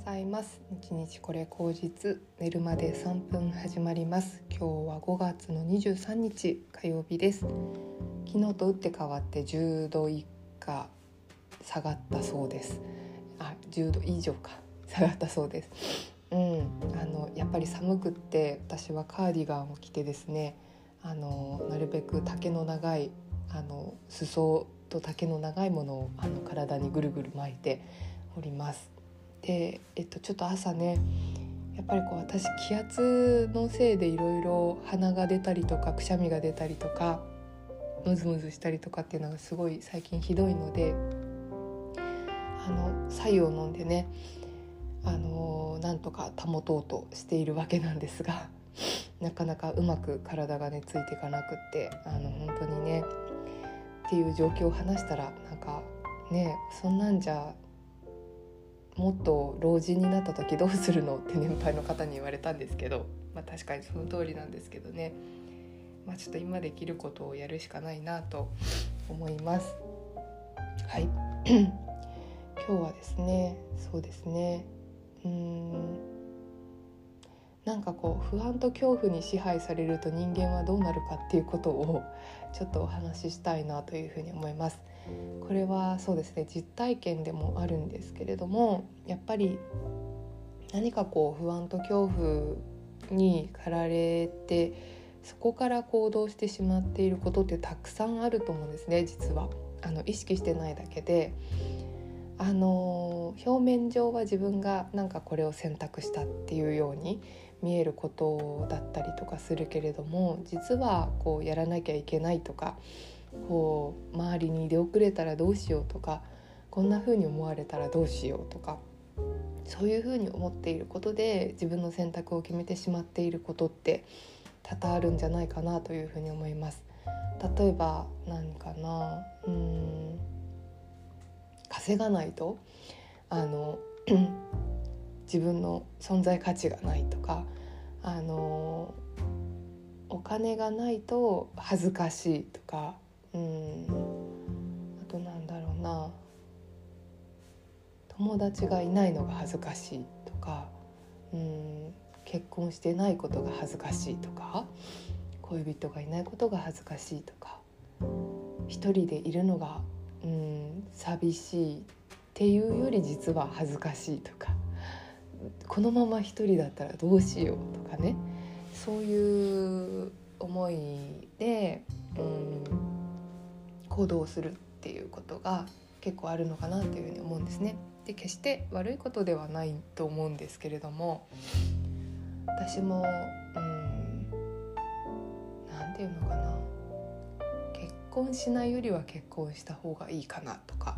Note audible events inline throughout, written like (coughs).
ございます。日日これ口実寝るまで3分始まります。今日は5月の23日火曜日です。昨日と打って変わって10度以下下がったそうです。あ10度以上か。下がったそうです。うん。あのやっぱり寒くって私はカーディガンを着てですねあのなるべく丈の長いあの裾と丈の長いものをあの体にぐるぐる巻いております。で、えっと、ちょっと朝ねやっぱりこう私気圧のせいでいろいろ鼻が出たりとかくしゃみが出たりとかムズムズしたりとかっていうのがすごい最近ひどいのであの白湯を飲んでねあのなんとか保とうとしているわけなんですが (laughs) なかなかうまく体がねついていかなくってあの本当にねっていう状況を話したらなんかねそんなんじゃもっと老人になった時どうするのって年配の方に言われたんですけど、まあ、確かにその通りなんですけどね、まあ、ちょっと今できることをやるしかないなと思います。はい (clears throat) 今日はですねそうですねうんなんかこう不安と恐怖に支配されると人間はどうなるかっていうことをちょっとお話ししたいなというふうに思います。これはそうですね実体験でもあるんですけれどもやっぱり何かこう不安と恐怖に駆られてそこから行動してしまっていることってたくさんあると思うんですね実は。あの意識してないだけで。あの表面上は自分がなんかこれを選択したっていうように見えることだったりとかするけれども実はこうやらなきゃいけないとかこう周りに出遅れたらどうしようとかこんな風に思われたらどうしようとかそういう風に思っていることで自分の選択を決めてしまっていることって多々あるんじゃないかなという風に思います。例えば何かなうん稼がないとあの (clears throat) 自分の存在価値がないとかあのお金がないと恥ずかしいとかうん。あとなんだろうな。友達がいないのが恥ずかしいとか。うん。結婚してないことが恥ずかしいとか。恋人がいないことが恥ずかしいとか。一人でいるのがうん寂しいっていうより実は恥ずかしいとか。このまま一人だったらどうしようとかね。そういう思いでうん。行動するっていうことが結構あるのかなというふうに思うんですね。で決して悪いことではないと思うんですけれども私もうん何て言うのかな結婚しないよりは結婚した方がいいかなとか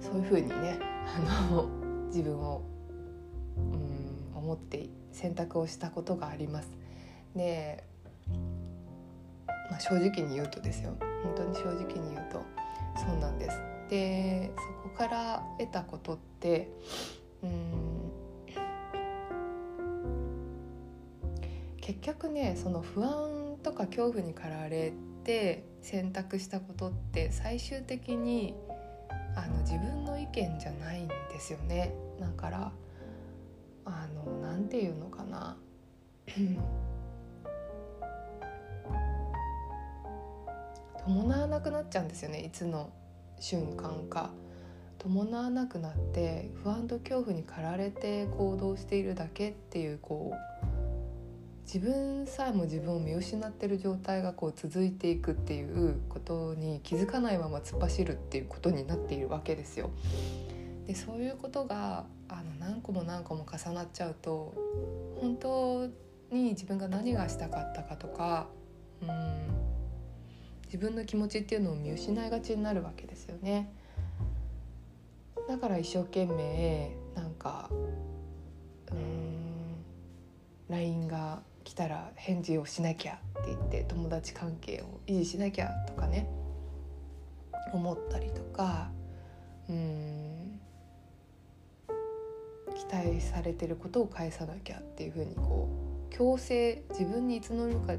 そういうふうにねあの自分をうん思って選択をしたことがあります。でまあ、正直に言うとですよ本当に正直に言うとそうなんです。でそこから得たことってうん結局ねその不安とか恐怖に駆られて選択したことって最終的にあの自分の意見じゃないんですよねだからあのなんていうのかな伴わなくなっちゃうんですよねいつの瞬間か伴わなくなって不安と恐怖に駆られて行動しているだけっていうこう自分さえも自分を見失ってる状態がこう続いていくっていうことに気づかないまま突っ走るっていうことになっているわけですよ。でそういうことがあの何個も何個も重なっちゃうと本当に自分が何がしたかったかとかうん自分の気持ちっていうのを見失いがちになるわけですよね。だから一生懸命なんかうん LINE が来たら返事をしなきゃって言って友達関係を維持しなきゃとかね思ったりとかうん期待されてることを返さなきゃっていうふうにこう強制自分にいつの間にか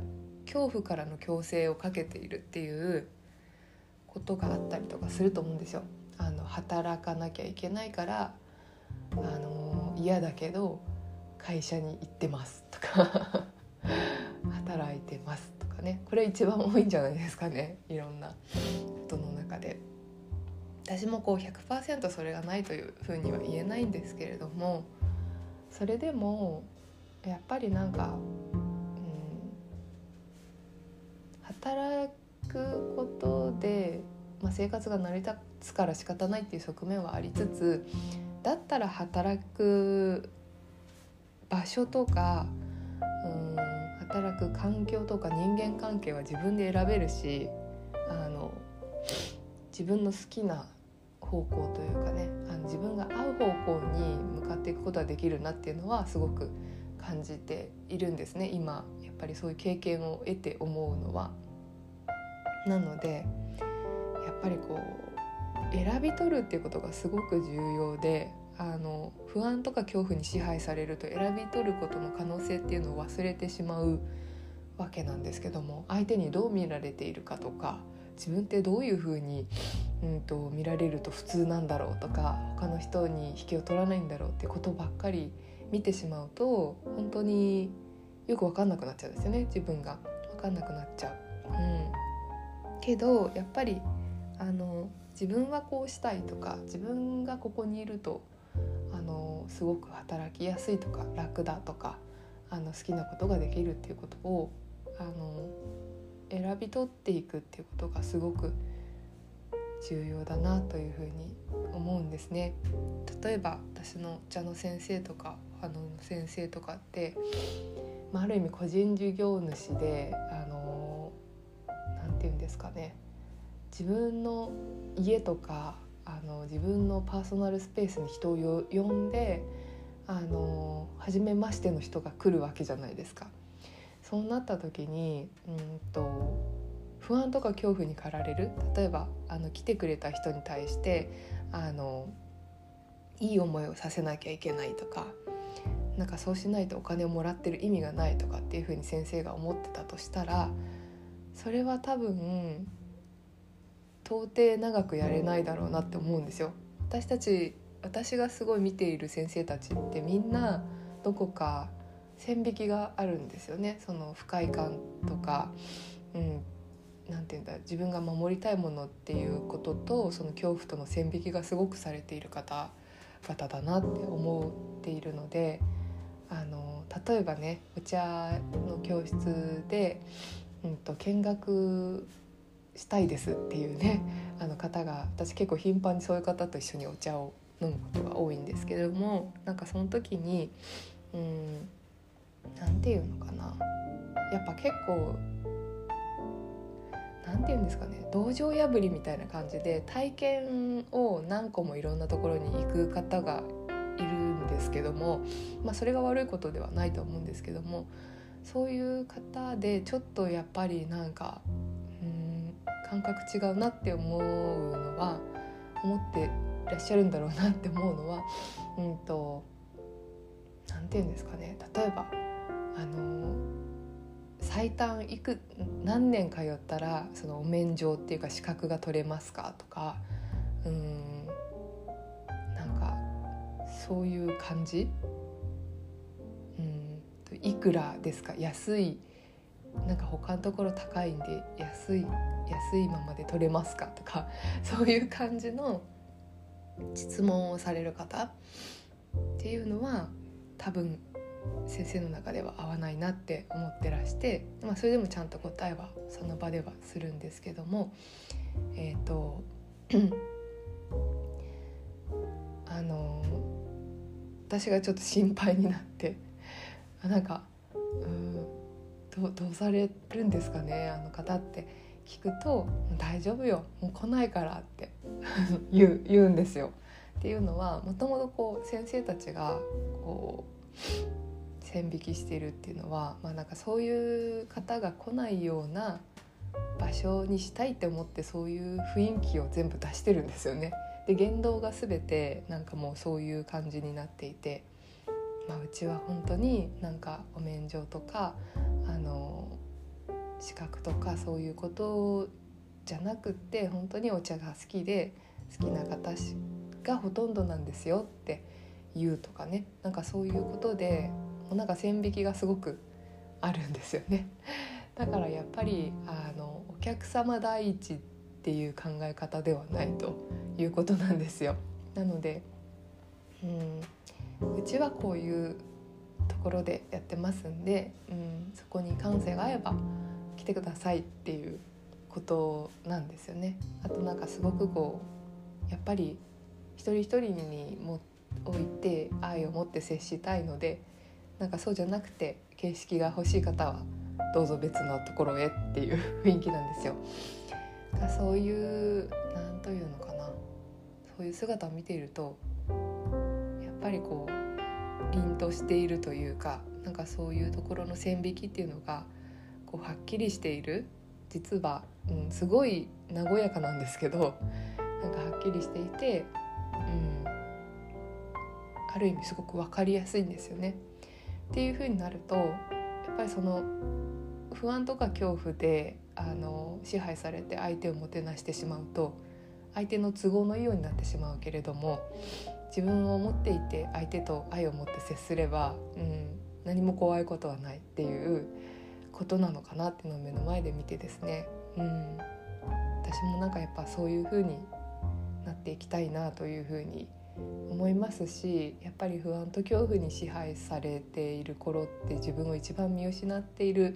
恐怖からの強制をかけているっていうことがあったりとかすると思うんですよ。あの働かなきゃいけないからあの嫌だけど会社に行ってますとか (laughs) 働いてますとかねこれ一番多いんじゃないですかねいろんなことの中で。私もこう100%それがないというふうには言えないんですけれどもそれでもやっぱりなんか、働くことで、まあ、生活が成り立つから仕方ないっていう側面はありつつだったら働く場所とか、うん、働く環境とか人間関係は自分で選べるしあの自分の好きな方向というかねあの自分が合う方向に向かっていくことができるなっていうのはすごく感じているんですね今やっぱりそういう経験を得て思うのは。なのでやっぱりこう選び取るっていうことがすごく重要であの不安とか恐怖に支配されると選び取ることの可能性っていうのを忘れてしまうわけなんですけども相手にどう見られているかとか自分ってどういうふうに、うんと、見られると普通なんだろうとか他の人に引きを取らないんだろうってことばっかり見てしまうと本当によく分かんなくなっちゃうんですよね自分が分かんなくなっちゃう。うん、けどやっぱりあの自分はこうしたいとか自分がここにいるとあのすごく働きやすいとか楽だとかあの好きなことができるっていうことをあの選び取っていくっていうことがすごく重要だなというふうに思うんですね。例えば私のお茶の先生とかあの先生とかって、まあ、ある意味個人事業主でですかね自分の家とかあの自分のパーソナルスペースに人を呼んであの初めましての人が来るわけじゃないですか。そうなった時にうんと不安とか恐怖に駆られる例えばあの来てくれた人に対してあのいい思いをさせなきゃいけないとかなんかそうしないとお金をもらってる意味がないとかっていうふうに先生が思ってたとしたらそれは多分到底長くやれないだろうなって思うんですよ。私たち私がすごい見ている先生たちってみんなどこか線引きがあるんですよねその不快感とか、うん、なんて言うんだ自分が守りたいものっていうこととその恐怖との線引きがすごくされている方々だなって思っているのであの例えばねお茶の教室で、うんと、見学したいですっていうねあの方が私結構頻繁にそういう方と一緒にお茶を飲むことが多いんですけれどもなんかその時にうん何て言うのかな。やっぱ結構何て言うんですかね道場破りみたいな感じで体験を何個もいろんなところに行く方がいるんですけども、まあ、それが悪いことではないと思うんですけどもそういう方でちょっとやっぱりなんかうん感覚違うなって思うのは思っていらっしゃるんだろうなって思うのはうんと何て言うんですかね。例えばあの最短いく何年通ったらそのお免状っていうか資格が取れますかとかうんなんかそういう感じいくらですか？安い。なんか他のところ高いんで安い安いままで取れますか？とか (laughs) そういう感じの質問をされる方っていうのは多分先生の中では合わないなって思ってらして、まあ、それでもちゃんと答えはその場ではするんですけどもえっ、ー、とあの私がちょっと心配になってなんかうんどうされるんですかねあの方って聞くと「大丈夫よもう来ないから」って (laughs) 言う言うんですよ。っていうのはもともとこう先生たちがこう線引きしてるっていうのは、まあ、なんかそういう方が来ないような場所にしたいって思ってそういう雰囲気を全部出してるんですよね。で言動が全てなんかもうそういう感じになっていて、まあ、うちは本当になんかお免状とかあの資格とかそういうことじゃなくって本当にお茶が好きで好きな方がほとんどなんですよって言うとかねなんかそういうことでなんか線引きがすごくあるんですよね。(laughs) だからやっぱりあのお客様第一っていう考え方ではないということなんですよ。なのでうんうちはこういうところでやってますんで、うん、そこに感性が合えば来てくださいっていうことなんですよね。あとなんかすごくこうやっぱり一人一人にも置いて愛を持って接したいのでなんかそうじゃなくて形式が欲しい方はどうぞ別のところへっていう雰囲気なんですよ。そういう何というのかなそういう姿を見ているとぱりこう凛としているというかなんかそういうところの線引きっていうのがこうはっきりしている実は、うん、すごい和やかなんですけどなんかはっきりしていて、うん、ある意味すごく分かりやすいんですよね。っていう風になるとやっぱりその不安とか恐怖であの支配されて相手をもてなしてしまうと相手の都合のいいようになってしまうけれども自分を持っていて相手と愛を持って接すれば、うん、何も怖いことはないっていうことなのかなっていうのを目の前で見てですね、うん、私もなんかやっぱそういう風になっていきたいなという風に思いますしやっぱり不安と恐怖に支配されている頃って自分を一番見失っている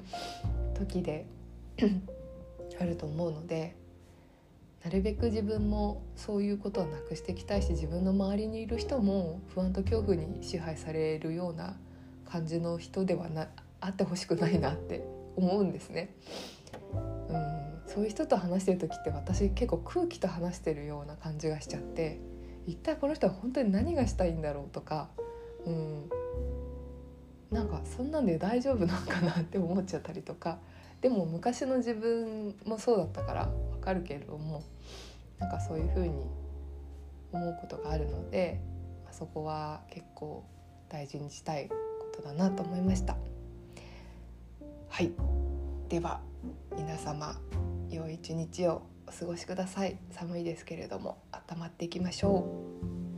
時で (coughs) あると思うのでなるべく自分もそういうことをなくしていきたいし自分の周りにいる人も不安と恐怖に支配されるような感じの人ではなあってほしくないなって思うんですね。うん、そういう人と話してる時って私結構空気と話してるような感じがしちゃって一体この人は本当に何がしたいんだろうとか、うん、なんかそんなんで大丈夫なのかなって思っちゃったりとかでも昔の自分もそうだったからかるけれどもなんかそういうふうに思うことがあるので、まあ、そこは結構大事にしたいことだなと思いました。はい。では皆様良い一日をお過ごしください。寒いですけれども温まっていきましょう。